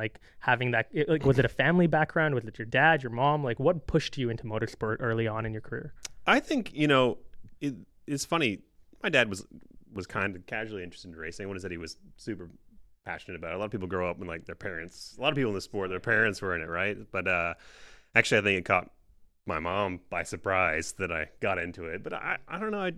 like having that like was it a family background was it your dad your mom like what pushed you into motorsport early on in your career I think you know it, it's funny. My dad was was kind of casually interested in racing. I wouldn't say he was super passionate about it. A lot of people grow up when like their parents. A lot of people in the sport, their parents were in it, right? But uh, actually, I think it caught my mom by surprise that I got into it. But I I don't know. I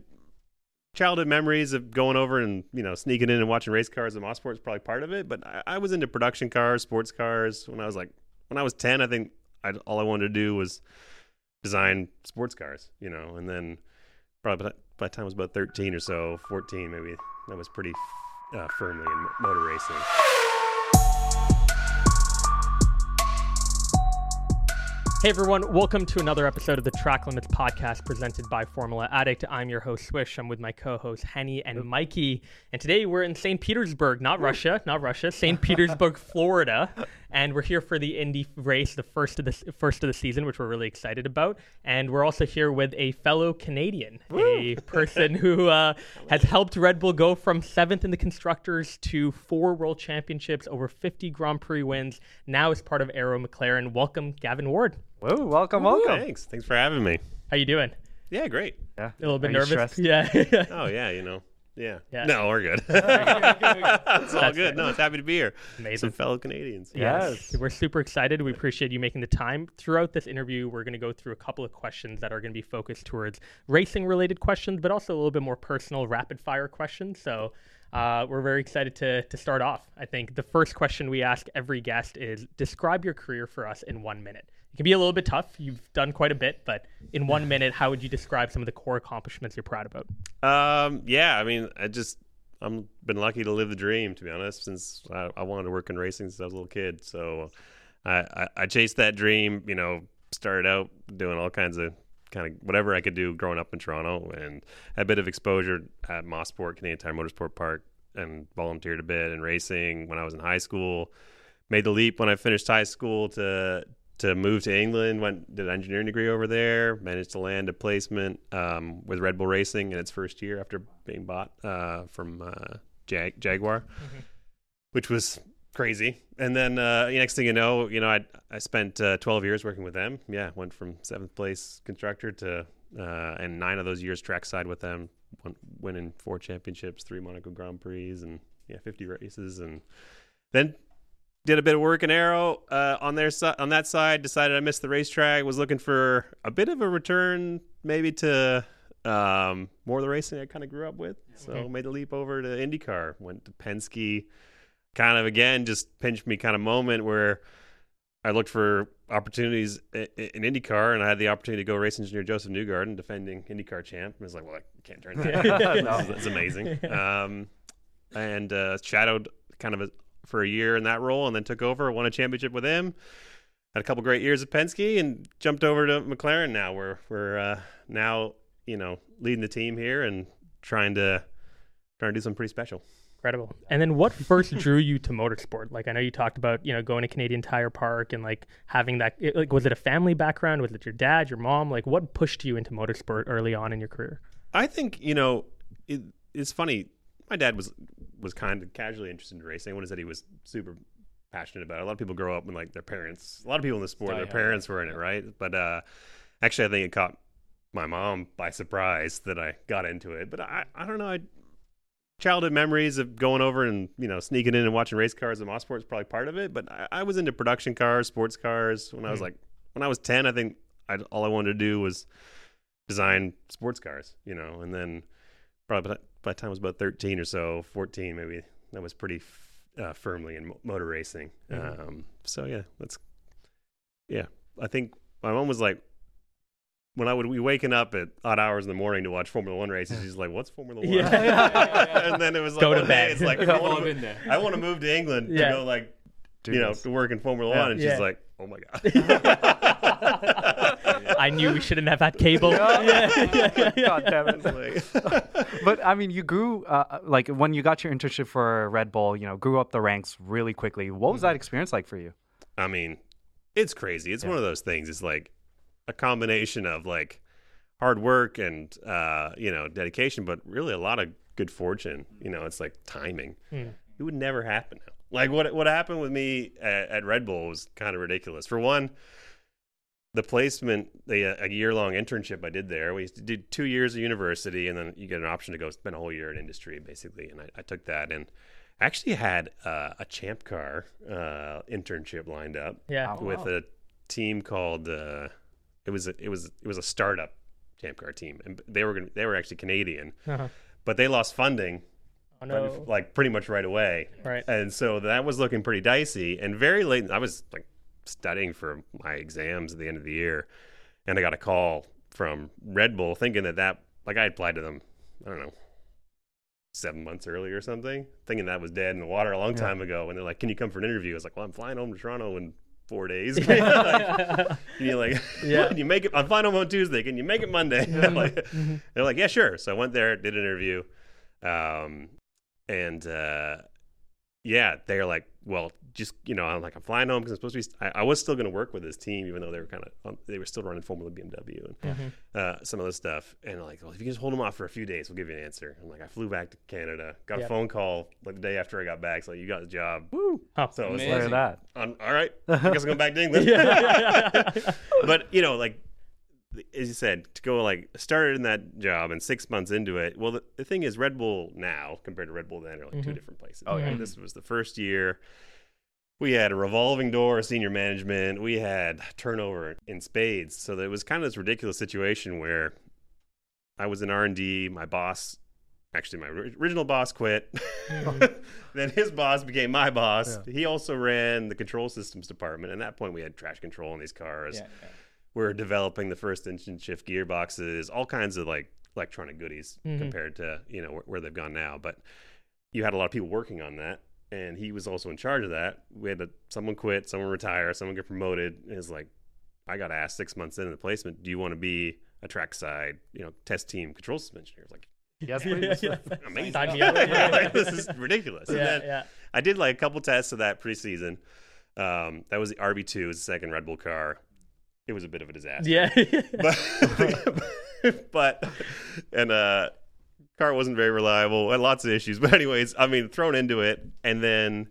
childhood memories of going over and you know sneaking in and watching race cars and Mosport is probably part of it. But I, I was into production cars, sports cars when I was like when I was ten. I think I, all I wanted to do was design sports cars, you know, and then probably by, the time I was about 13 or so, 14 maybe, I was pretty uh, firmly in motor racing. Hey everyone, welcome to another episode of the Track Limits podcast presented by Formula Addict. I'm your host Swish. I'm with my co-hosts Henny and Mikey, and today we're in St. Petersburg, not Russia, not Russia, St. Petersburg, Florida, and we're here for the Indy race, the first of the first of the season, which we're really excited about. And we're also here with a fellow Canadian, a person who uh, has helped Red Bull go from seventh in the constructors to four world championships, over 50 Grand Prix wins. Now is part of Arrow McLaren. Welcome, Gavin Ward. Whoa, welcome, welcome. Thanks. Thanks for having me. How you doing? Yeah, great. Yeah. A little bit Are nervous. Yeah. Oh, yeah, you know. Yeah. Yeah. No, we're good. it's all good. it. No, it's happy to be here. Amazing. Some fellow Canadians. Yes. We're super excited. We appreciate you making the time. Throughout this interview, we're going to go through a couple of questions that are going to be focused towards racing related questions, but also a little bit more personal, rapid fire questions. So uh, we're very excited to, to start off. I think the first question we ask every guest is describe your career for us in one minute. It can be a little bit tough. You've done quite a bit, but in one minute, how would you describe some of the core accomplishments you're proud about? Um, yeah, I mean, I just I'm been lucky to live the dream, to be honest, since I, I wanted to work in racing since I was a little kid. So I, I, I chased that dream. You know, started out doing all kinds of kind of whatever I could do growing up in Toronto, and had a bit of exposure at Mosport, Canadian Tire Motorsport Park, and volunteered a bit in racing when I was in high school. Made the leap when I finished high school to to move to England. Went did an engineering degree over there. Managed to land a placement um, with Red Bull Racing in its first year after being bought uh, from uh, Jag- Jaguar, which was crazy. And then uh, next thing you know, you know, I I spent uh, 12 years working with them. Yeah, went from seventh place constructor to uh, and nine of those years trackside with them, won, winning four championships, three Monaco Grand Prix, and yeah, 50 races, and then did a bit of work in Arrow uh, on their si- on that side. Decided I missed the racetrack. Was looking for a bit of a return, maybe to um, more of the racing I kind of grew up with. So made the leap over to IndyCar. Went to Penske. Kind of again, just pinched me kind of moment where I looked for opportunities in IndyCar, and I had the opportunity to go race engineer Josef Newgarden, defending IndyCar champ. And I was like, well, I can't turn that. No. That's amazing. Um, and uh, shadowed kind of a, for a year in that role, and then took over, won a championship with him. Had a couple great years at Penske, and jumped over to McLaren. Now we're we're uh, now you know leading the team here and trying to trying to do something pretty special. Incredible. And then what first drew you to motorsport? Like I know you talked about, you know, going to Canadian Tire Park and like having that like was it a family background? Was it your dad, your mom? Like what pushed you into motorsport early on in your career? I think you know it, it's funny. My dad was was kind of casually interested in racing. I wouldn't say he was super passionate about it. A lot of people grow up when like their parents. A lot of people in the sport, their parents were in it, right? But uh, actually, I think it caught my mom by surprise that I got into it. But I I don't know. I childhood memories of going over and you know sneaking in and watching race cars and Mosport is probably part of it. But I, I was into production cars, sports cars when I was Mhm. like when I was ten. I think I, all I wanted to do was design sports cars, you know, and then probably by, the time I was about 13 or so, 14 maybe, that was pretty f- uh, firmly in mo- motor racing. Mhm. Um, so yeah, that's yeah. I think my mom was like, when I would be waking up at odd hours in the morning to watch Formula One races, she's like, "What's Formula One?" Yeah. and then it was like, Go to bed. It's like, I want to been. I want to move to England Yeah. to go like Do you know to work in Formula Yeah. One, and Yeah. she's like, "Oh my god." I knew we shouldn't have had cable. God damn it. But I mean, you grew uh, like when you got your internship for Red Bull. You know, grew up the ranks really quickly. What was that experience like for you? I mean, it's crazy. It's one of those things. It's like a combination of like hard work and uh, you know dedication, but really a lot of good fortune. You know, it's like timing. Hmm. It would never happen Like what what happened with me at, at Red Bull was kind of ridiculous. For one, the placement, the a year long internship I did there. We did two years of university, and then you get an option to go spend a whole year in industry, basically. And I, I took that, and actually had uh, a Champ Car uh, internship lined up Yeah. Oh, with wow. a team called uh, it was a, it was it was a startup Champ Car team, and they were gonna, they were actually Canadian, Uh-huh. but they lost funding Oh no. like pretty much right away. Right. And so that was looking pretty dicey. And very late, I was like studying for my exams at the end of the year, and I got a call from Red Bull thinking that that like I applied to them, I don't know, seven months earlier or something, thinking that was dead in the water a long Yeah. time ago. And they're like, "Can you come for an interview?" I was like, "Well, I'm flying home to Toronto in four days." like, and you're like, Yeah. Can you make it? I'm flying home on Tuesday. Can you make it Monday? like, They're like, yeah, sure. So I went there, did an interview, um, and uh, yeah, they're like, well, just you know, I'm like, I'm flying home because I'm supposed to be. I, I was still going to work with this team, even though they were kind of um, they were still running Formula BMW and Mhm. uh, some other stuff. And they're like, well, if you can just hold them off for a few days, we'll give you an answer. I'm like, I flew back to Canada, got Yep. a phone call like the day after I got back. so like, you got the job. Oh. So it was Amazing. Like, at that. on, all right, I guess I'm going back to England. Yeah. but you know, like as you said, to go like started in that job and six months into it. Well, the, the thing is, Red Bull now compared to Red Bull then are like two Mhm. different places. Oh, yeah. right? This was the first year. We had a revolving door senior management. We had turnover in spades. So it was kind of this ridiculous situation where I was in R and D. My boss, actually my original boss, quit. Mhm. then his boss became my boss. He also ran the control systems department. And at that point, we had traction control in these cars Yeah, yeah. we're developing the first instant shift gearboxes, all kinds of like electronic goodies Mhm. compared to you know where, where they've gone now. But you had a lot of people working on that, and he was also in charge of that. We had to, someone quit, someone retire, someone get promoted. It's like I got asked six months into the placement, do you want to be a track side, you know, test team control system engineer? Like, Yes, Yeah, please. yeah. amazing. Sign me up. This is ridiculous. And Yeah, then yeah. I did like a couple tests of that preseason. Um, that was the RB2, it was the second Red Bull car. It was a bit of a disaster Yeah. but but and uh car wasn't very reliable had lots of issues but anyways i mean thrown into it and then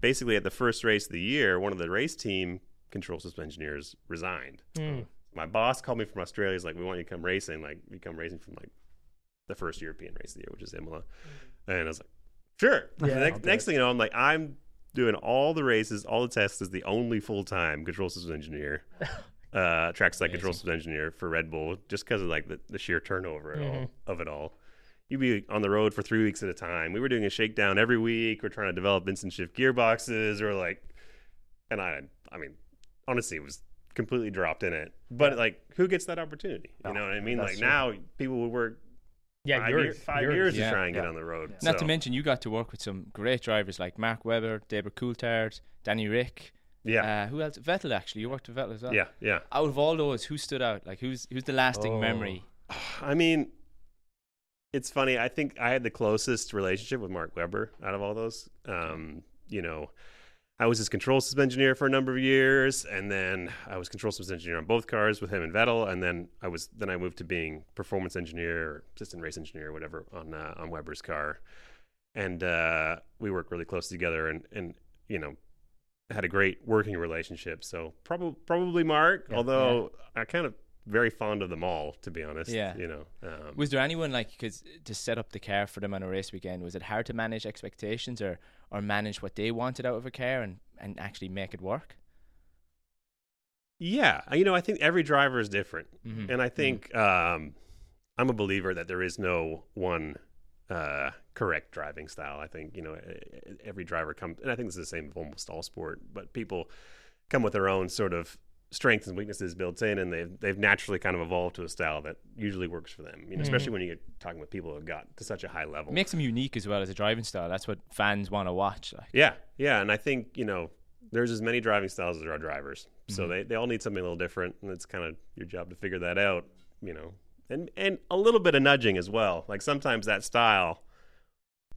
basically at the first race of the year one of the race team control system engineers resigned. Mm. my boss called me from australia. He's like we want you to come racing like you come racing from like the first european race of the year which is imola. And i was like sure. Yeah, the next, next thing you know i'm like i'm doing all the races all the tests as the only full-time control system engineer uh, trackside control system engineer for Red Bull, just because of like the, the sheer turnover and all, of it all. You'd be on the road for three weeks at a time. We were doing a shakedown every week. We're trying to develop instant shift gearboxes, or like, and I, I mean, honestly, it was completely dropped in it. But like, who gets that opportunity? You know what I mean? that's Like true. now, people would work Yeah, five, yours, year- five yours. years Yeah. to try and get on the road. Not So- to mention, you got to work with some great drivers like Mark Webber, David Coulthard, Danny Rick. yeah, Uh, who else? Vettel, actually. You worked with Vettel as well. yeah, yeah. Out of all those, who stood out? Like, who's who's the lasting Oh. memory? I mean, it's funny. I think I had the closest relationship with Mark Webber out of all those. Um, you know, I was his control system engineer for a number of years, and then I was control systems engineer on both cars with him and Vettel, and then I was then I moved to being performance engineer, or assistant race engineer, or whatever on uh, on Webber's car, and uh, we worked really close together, and and you know. Had a great working relationship, so probably probably Mark. Yeah. although I kind of very fond of them all, to be honest. Yeah. you know. Um, Was there anyone like because to set up the car for them on a race weekend? Was it hard to manage expectations or or manage what they wanted out of a car and and actually make it work? Yeah, you know, I think every driver is different, Mhm. and I think um, I'm a believer that there is no one uh, correct driving style. I think you know every driver comes, and I think this is the same with almost all sport. But people come with their own sort of strengths and weaknesses built in, and they've they've naturally kind of evolved to a style that usually works for them. You know, especially when you get talking with people who got to such a high level. It makes them unique as well as a driving style. That's what fans want to watch. Like, Yeah, yeah, and I think you know there's as many driving styles as there are drivers, so Mm-hmm. they, they all need something a little different, and it's kind of your job to figure that out, you know, and and a little bit of nudging as well. Like sometimes that style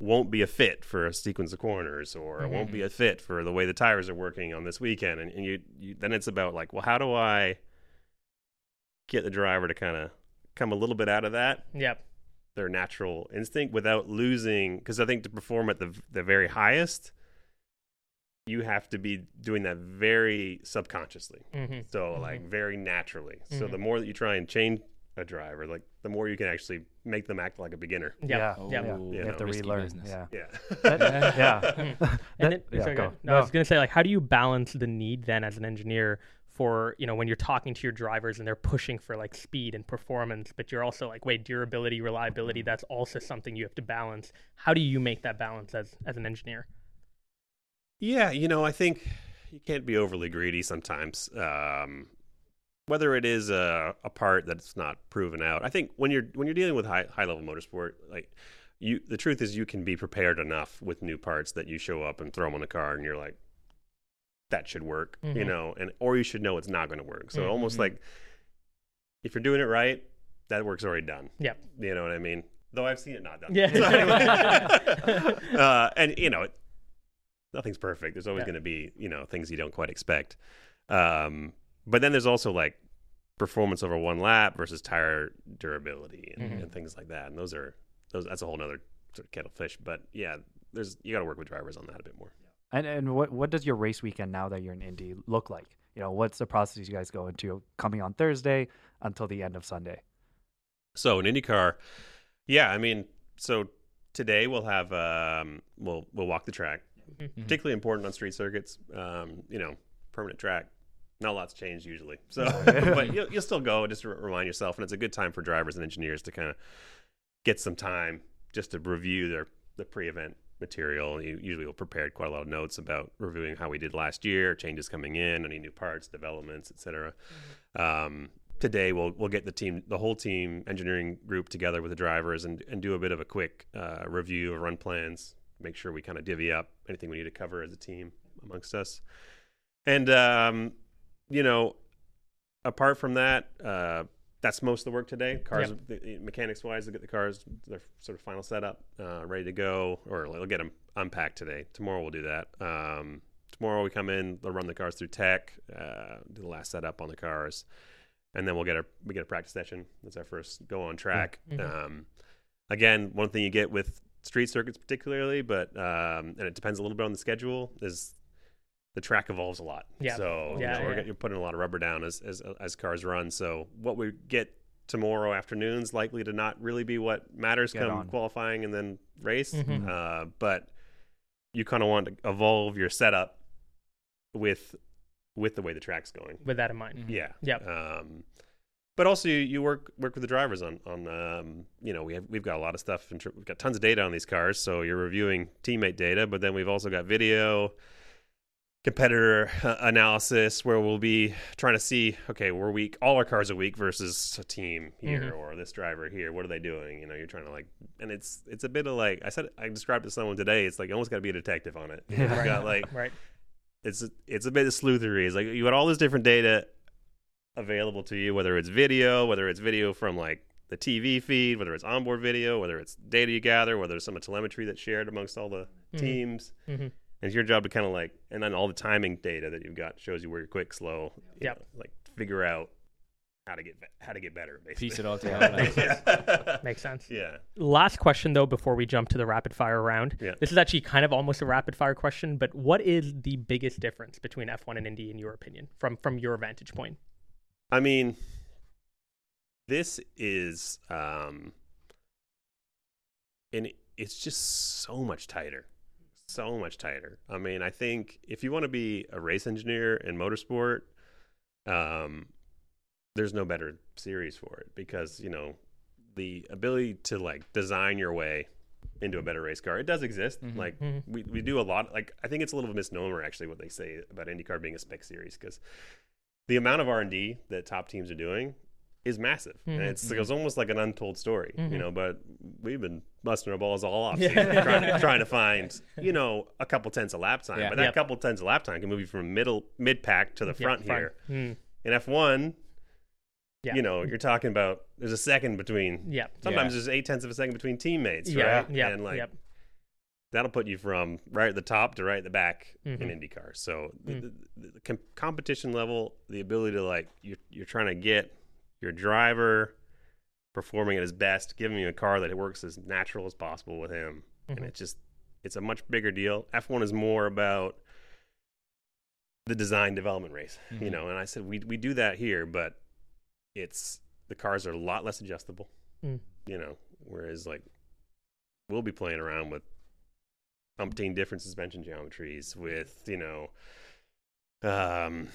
won't be a fit for a sequence of corners, or it won't be Mm-hmm. a fit for the way the tires are working on this weekend, and, and you, you then it's about like, well, how do I get the driver to kind of come a little bit out of that Yep. their natural instinct without losing because I think to perform at the the very highest you have to be doing that very subconsciously. Mm-hmm. So like very naturally. So the more that you try and change a driver, like the more you can actually make them act like a beginner. Yep. Yeah. Oh, Yep. Yeah. You know, have to relearn. business. Yeah. Yeah. That- yeah. And That- then, yeah, sorry, go. go. No, I was gonna say like, how do you balance the need then as an engineer for you know when you're talking to your drivers and they're pushing for like speed and performance, but you're also like, wait, durability, reliability, Mm-hmm. that's also something you have to balance. How do you make that balance as as an engineer? Yeah, you know, I think you can't be overly greedy sometimes. Um, whether it is a, a part that's not proven out, I think when you're when you're dealing with high high level motorsport, like you, the truth is you can be prepared enough with new parts that you show up and throw them on the car, and you're like, that should work, you Mhm. know, and or you should know it's not going to work. So Mhm. almost like if you're doing it right, that work's already done. Yep. You know what I mean? Though I've seen it not done. Yeah. Uh, and you know, nothing's perfect. There's always Yeah. going to be you know things you don't quite expect. Um, but then there's also like performance over one lap versus tire durability and, Mhm. and things like that. And those are those. That's a whole nother sort of kettle of fish. But yeah, there's you got to work with drivers on that a bit more. And and what what does your race weekend now that you're in Indy look like? You know, what's the process you guys go into coming on Thursday until the end of Sunday? So in IndyCar, yeah, I mean, so today we'll have um, we'll we'll walk the track. Mhm. Particularly important on street circuits. Um, you know, permanent track. Not a lot's changed usually. So, but you'll, you'll still go just to remind yourself, and it's a good time for drivers and engineers to kind of get some time just to review their the pre-event material. You usually will prepared quite a lot of notes about reviewing how we did last year, changes coming in, any new parts, developments, etc. Um, today we'll we'll get the team, the whole team engineering group together with the drivers and and do a bit of a quick uh, review of run plans. Make sure we kind of divvy up anything we need to cover as a team amongst us. And um, you know, apart from that, uh, that's most of the work today. Cars, the, mechanics wise, to get the cars their sort of final setup, uh, ready to go, or they'll get them unpacked today. Tomorrow we'll do that. Um, tomorrow we come in, they'll run the cars through tech, uh, do the last setup on the cars, and then we'll get a we get a practice session. That's our first go on track. Mhm. Um, again, one thing you get with street circuits particularly, but um, and it depends a little bit on the schedule is the track evolves a lot. Yeah. So Yeah, you know, we're yeah. you're putting a lot of rubber down as, as as cars run. So what we get tomorrow afternoon's likely to not really be what matters Get come on. qualifying and then race. Mhm. Uh, but you kind of want to evolve your setup with with the way the track's going. With that in mind. Mhm. Yeah. Yep. Um, but also you, you work work with the drivers on on um, you know we have we've got a lot of stuff and we've got tons of data on these cars. So you're reviewing teammate data, but then we've also got video, competitor uh, analysis where we'll be trying to see okay we're weak all our cars are weak versus a team here Mhm. or this driver here what are they doing you know you're trying to like and it's it's a bit of like i said i described it to someone today it's like you almost got to be a detective on it Yeah. Right. got like Right. it's it's a bit of sleuthery. It's like you got all this different data available to you, whether it's video, whether it's video from like the TV feed, whether it's onboard video, whether it's data you gather, whether it's some telemetry that's shared amongst all the Mhm. teams. Mhm. And it's your job to kind of like, and then all the timing data that you've got shows you where you're quick, slow. you Yep. know, like figure out how to get how to get better. Basically. Piece it all together. like- yeah. Makes sense. yeah. Last question though before we jump to the rapid fire round. Yeah. This is actually kind of almost a rapid fire question, but what is the biggest difference between F1 and Indy in your opinion from from your vantage point? I mean, this is, um, and it's just so much tighter, so much tighter. I mean, I think if you want to be a race engineer in motorsport, um, there's no better series for it because you know the ability to like design your way into a better race car. It does exist. Mhm. Like Mhm. we, we do a lot. Like I think it's a little misnomer actually what they say about IndyCar being a spec series because the amount of R and D that top teams are doing is massive, and Mhm. it's, it's almost like an untold story, Mhm. you know. But we've been busting our balls all off Yeah. trying, to, trying to find, you know, a couple tenths of lap time. Yeah. But that Yep. couple tenths of lap time can move you from middle mid pack to the front here. Mm. In F one, Yeah. you know, you're talking about there's a second between. Yeah. Sometimes there's eight tenths of a second between teammates, Yeah. right? Yeah. And like yep. that'll put you from right at the top to right at the back Mhm. in IndyCar. So the, Mm. the, the com- competition level, the ability to like you're you're trying to get your driver performing at his best, giving you a car that works as natural as possible with him, Mhm. and it's just it's a much bigger deal. F1 is more about the design development race, you Mhm. know. And I said we we do that here, but it's the cars are a lot less adjustable, Mm. you know. Whereas like we'll be playing around with umpteen different suspension geometries, with you know, um,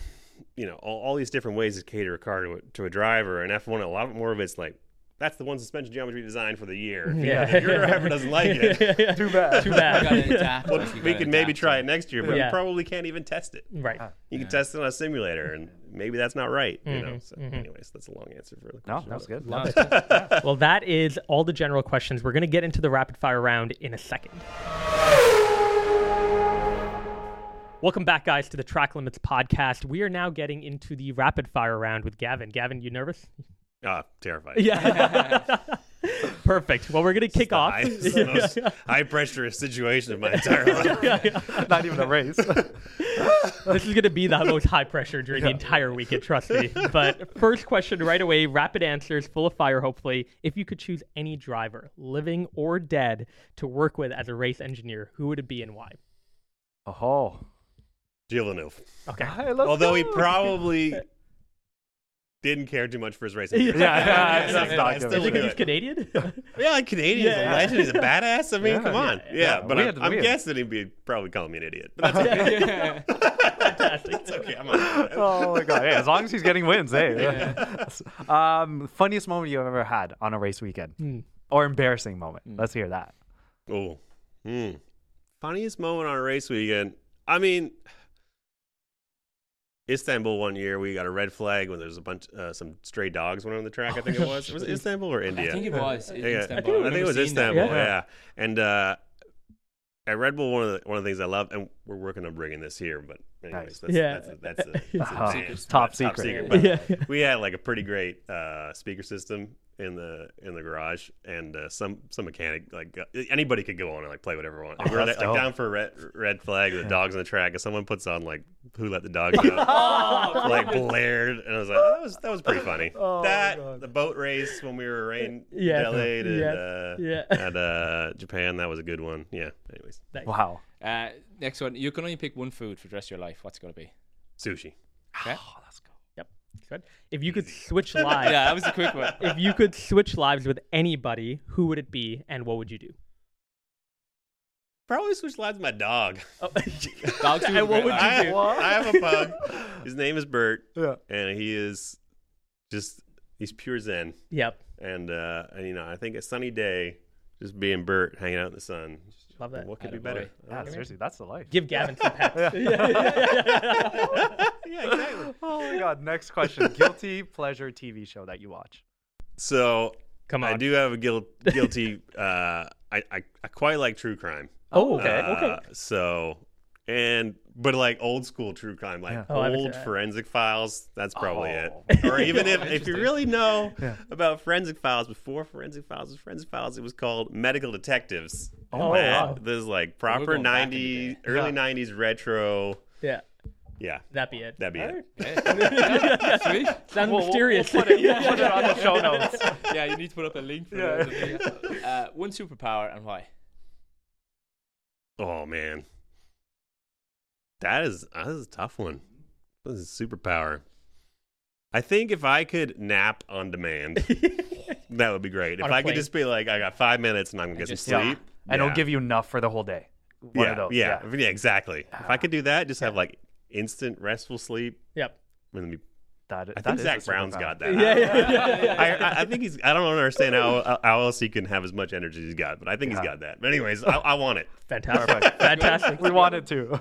you know, all, all these different ways to cater a car to a, to a driver. And F1, a lot more of it's like that's the one suspension geometry designed for the year. If, you- Yeah. if your driver doesn't like it, Too bad. Too bad. well, we can maybe try to it next year, but Yeah. you probably can't even test it. right. You Yeah. can test it on a simulator, and maybe that's not right. You know. Mhm, So, mhm. anyways, that's a long answer for the No, question. that was good. Love it. Well, that is all the general questions. We're going to get into the rapid fire round in a second. Welcome back, guys, to the Track Limits podcast. We are now getting into the rapid fire round with Gavin. Gavin, you nervous? Ah, terrified. Yeah. Perfect. Well, we're going to kick off. high- it's the most high pressure situation of my entire life. Yeah, Not even a race. this is going to be the most high pressure during the entire weekend, trust me. But first question right away, rapid answers, full of fire, hopefully. If you could choose any driver, living or dead, to work with as a race engineer, who would it be and why? oh. Gilles Villeneuve. Okay. Hey, let's Although he probably didn't care too much for his racing. Yeah. career. Yeah, yeah, I still- not I good. still You think do he's. Canadian? Yeah, like Canadian. He's a legend. He's a badass. I mean, Yeah. come on. Yeah, Yeah, yeah. but We I'm, had- I'm guessing he'd be probably calling me an idiot. But that's okay. Fantastic. It's okay. I'm not. Oh my god! Hey, as long as he's getting wins, hey. um, funniest moment you've ever had on a race weekend, Hmm. or embarrassing moment? Let's hear that. Oh, hmm. funniest moment on a race weekend. I mean, Istanbul one year we got a red flag when there was a bunch uh, some stray dogs went on the track. I think it was. was it Istanbul or India? I think it was. Yeah, Istanbul. I think it was remember seeing that. Istanbul. Yeah. Yeah. and uh, at Red Bull, one of the one of the things I love, and we're working on bringing this here, but anyways, Nice. that's, Yeah. that's a, that's a, that's a Uh-huh. advanced- Top top secret. secret. But Yeah. we had like a pretty great uh, speaker system in the in the garage, and uh, some some mechanic like uh, anybody could go on and like play whatever one. Oh, we were that's like down for a red red flag with the dogs on the track, and someone puts on like "Who Let the Dogs Out." Oh, like blared, and I was like, oh, that was that was pretty funny. Oh, that God. the boat race when we were rain Yeah. delayed and Yeah. uh, Yeah. at uh, Japan, that was a good one. Yeah. Anyways, Nice. Wow. Uh, next one. You can only pick one food for the rest of your life. What's it going to be? sushi. Okay. Oh, let's go. Good. If you could switch lives, yeah, that was a quick one. if you could switch lives with anybody, who would it be and what would you do? Probably switch lives with my dog. Oh. Dogs do and what would you I, do? I have a pug. His name is Bert, Yeah. and he is just he's pure zen. Yep. And uh, and you know, I think a sunny day, just being Bert, hanging out in the sun. Love that. What could be Attaboy. better? Yeah, seriously, that's the life. Give Gavin some pets. yeah, exactly. Oh my god. Next question. Guilty pleasure TV show that you watch. So Come on. I do have a guilt, guilty. uh, I, I I quite like true crime. Oh, okay. Uh, okay. So, and but like old school true crime, like Yeah. Oh, old forensic files. That's probably Oh. it. Or even if if you really know Yeah. about forensic files, before forensic files was forensic files, it was called medical detectives. Oh, That- wow. There's like proper going back in the '90s, early Yeah. '90s retro. Yeah. Yeah, That'd be it. that'd be it. Yeah. Sweet. Sounds We'll- we'll- mysterious. we'll put it- we'll put it on the show notes. yeah, you need to put up a link for Yeah. that. Uh, one superpower and why? Oh man, that is that is a tough one. This is a superpower. I think if I could nap on demand, that would be great. If I could plane. just be like, I got five minutes and I'm gonna And get some Yeah. sleep, And it'll give you enough for the whole day. One yeah, of those. yeah, yeah, exactly. If I could do that, just have like instant restful sleep. Yep. I, mean, That, I that think is Zak a Brown's superpower. got that. Yeah, yeah, yeah, yeah. I, I, I think he's. I don't understand how how else he can have as much energy as he's got, but I think he's got that. But anyways, I, I want it. Fantastic. Fantastic. We wanted to.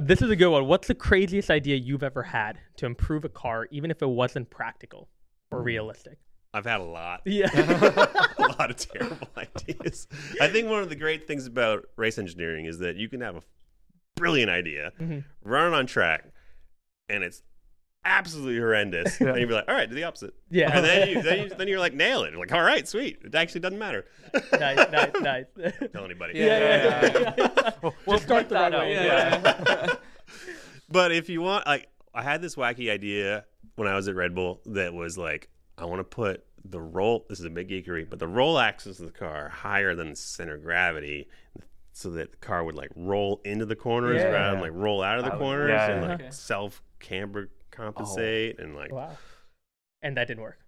This is a good one. What's the craziest idea you've ever had to improve a car, even if it wasn't practical or realistic? I've had a lot. Yeah. a lot of terrible ideas. I think one of the great things about race engineering is that you can have a brilliant idea, Mhm. run it on track, and it's absolutely horrendous. Yeah. And you'd be like, all right, do the opposite. Yeah. And then, you, then, you, then you're like, nail it. You're like, all right, sweet. It actually doesn't matter. nice, nice, nice. Don't Tell anybody. Yeah, yeah, yeah. yeah. We'll Just start the that right way. out. Yeah. But if you want, like, I had this wacky idea when I was at Red Bull that was like, I want to put the roll. This is a big geekery, but the roll axis of the car higher than the center of gravity. so that the car would like roll into the corners Yeah. rather than like roll out of the That would- corners yeah, and yeah. like Okay. self camber Oh. compensate and like Wow. And that didn't work.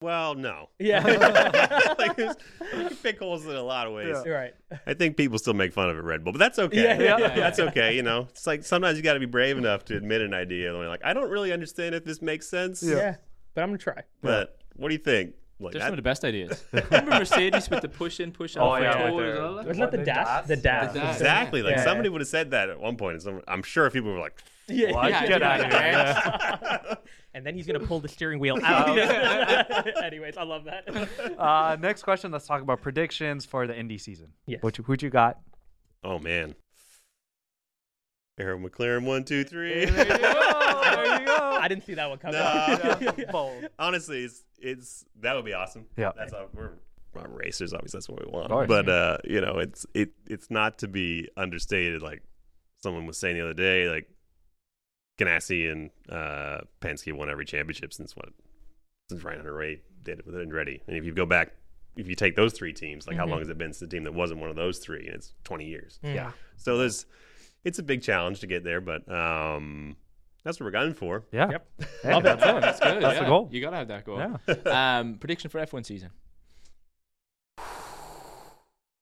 well no Yeah. like there's- you can pick holes in a lot of ways Yeah. right. I think people still make fun of it Red Bull but that's okay Yeah, yeah, yeah. that's okay you know it's like sometimes you got to be brave enough to admit an idea and you're like I don't really understand if this makes sense Yeah. But I'm gonna try. but what do you think like They're that- some of the best ideas. Remember Mercedes with the push in, push out Oh, yeah, control with as their- well? Wasn't that the the dash? The dash. Exactly. Like Yeah. somebody would have said that at one point. I'm sure if people were like, Yeah. What? yeah, Get out of here. and then he's gonna pull the steering wheel out. Anyways, I love that. Uh, next question. Let's talk about predictions for the Indy season. Yes. What you, who'd you got? oh man. Arrow McLaren, one, two, three. There you go. I didn't see that one coming. No. Bold. Honestly, it's it's that would be awesome. Yeah. That's all, we're, we're racers. Obviously, that's what we want. course. But uh, you know, it's it it's not to be understated. Like someone was saying the other day, like Ganassi and uh, Penske won every championship since what since Ryan Hunter-Reay did it with Andretti. And if you go back, if you take those three teams, like how Mhm. long has it been since the team that wasn't one of those three? And it's 20 years. Yeah. So there's it's a big challenge to get there, but um, that's what we're gunning for. Yeah. Yep. Hey, that's it. That's good. That's yeah. the goal. You gotta have that goal. Yeah. Um, prediction for F1 season.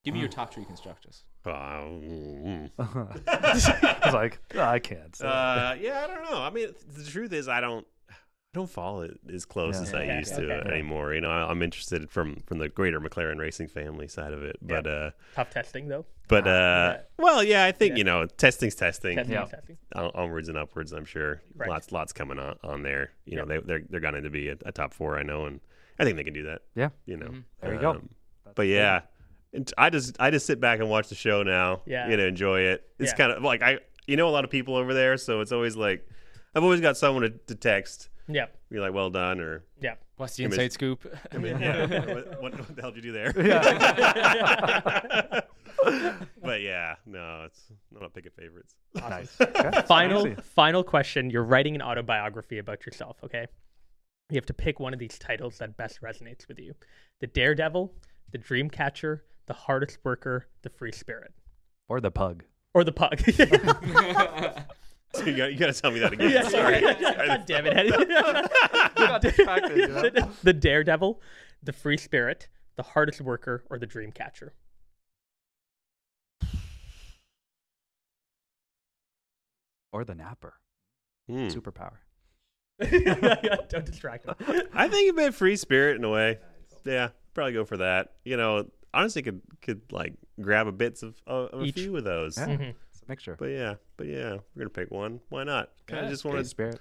Give me your top three constructors. Um, I was like, "Oh, I can't. say Uh, yeah, I don't know. I mean, the truth is, I don't, I don't follow it as close Yeah. as I Yeah, used to okay. anymore. You know, I, I'm interested from from the greater McLaren racing family side of it, but uh, Tough testing though. but uh, well, yeah, I think Yeah. you know, testing's testing, Testing, Yeah. testing. On- onwards and upwards. I'm sure Right. lots lots coming on on there. You know, Yeah. they they're they're going to be a, a top four. I know, and I think they can do that. Yeah. you know, Mhm. There you go. Um, But yeah. And I just I just sit back and watch the show now. Yeah. You know, enjoy it. It's Yeah. kind of like I you know a lot of people over there, so it's always like I've always got someone to, to text, Yeah, be like, "Well done," or yeah, What's the Give me- inside scoop? I mean, yeah, what, what, what the hell did you do there? but yeah, no, it's I'm not picking favorites. Nice. Okay. Final Easy. final question. You're writing an autobiography about yourself, okay? You have to pick one of these titles that best resonates with you. The Daredevil, the Dreamcatcher, the Hardest Worker, the Free Spirit. Or the pug. Or the pug. So you got you got to tell me that again. yeah, Sorry. God damn it, Eddie. distracted, you know? the, the Daredevil, the Free Spirit, the Hardest Worker, or the Dreamcatcher. Or the napper. Hmm. Superpower. Don't distract him. I think a bit free spirit in a way. Yeah, probably go for that. You know, honestly, could could like grab a bits of, of a Each. few of those. Yeah. Mhm. It's a mixture. But yeah, but yeah, we're gonna pick one. Why not? Kind of Yeah, just Free want to spirit.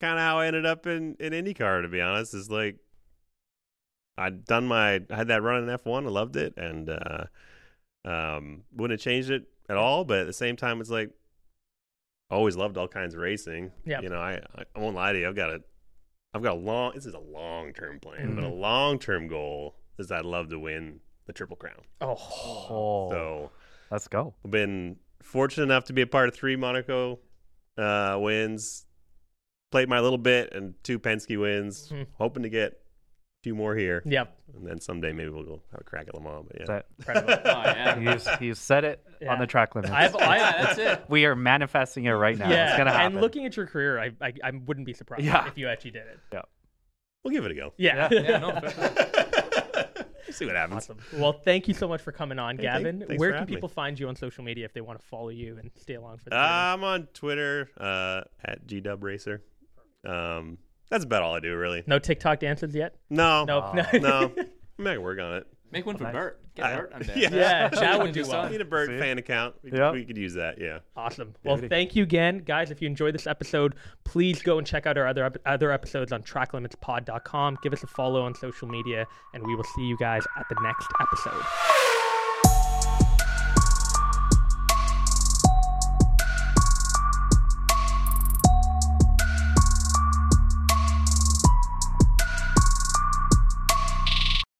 kind of how I ended up in in IndyCar. To be honest, is like I'd done my I had that run in F one. I loved it, and uh, um, wouldn't have changed it at all. But at the same time, it's like always loved all kinds of racing. Yeah. you know, I I won't lie to you. I've got a I've got a long. This is a long term plan, but a Mhm. long term goal is I'd love to win the Triple Crown. Oh, So let's go. I've been fortunate enough to be a part of three Monaco uh, wins. Played my little bit and two Penske wins. Mhm. Hoping to get few more here, yep. and then someday maybe we'll go have a crack at Le Mans. But yeah, That, Incredible. Oh, yeah. he's, he's said it Yeah. on the track limits. I've, I, Yeah, that's it. we are manifesting it right now. yeah, It's gonna happen. and looking at your career, I, I, I wouldn't be surprised Yeah. if you actually did it. Yeah. We'll give it a go. Yeah. Yeah, no, fair. See what happens. Awesome. Well, thank you so much for coming on, Hey, Gavin. thanks Where for can having me. people find you on social media if they want to follow you and stay along for the Uh. I'm on Twitter uh, at GDubRacer. Um, that's about all I do, really. No TikTok dances yet? No, No. Oh. no. no. I'm gonna work on it. Make one for Nice. Bert. Get I- Bert on there. Yeah. Yeah, that would him do do well. I something. need a bird See? fan account. We, Yeah. we could use that. Yeah. Awesome. Well, Beauty. thank you again, guys. If you enjoyed this episode, please go and check out our other ep- other episodes on tracklimitspod.com. Give us a follow on social media, and we will see you guys at the next episode.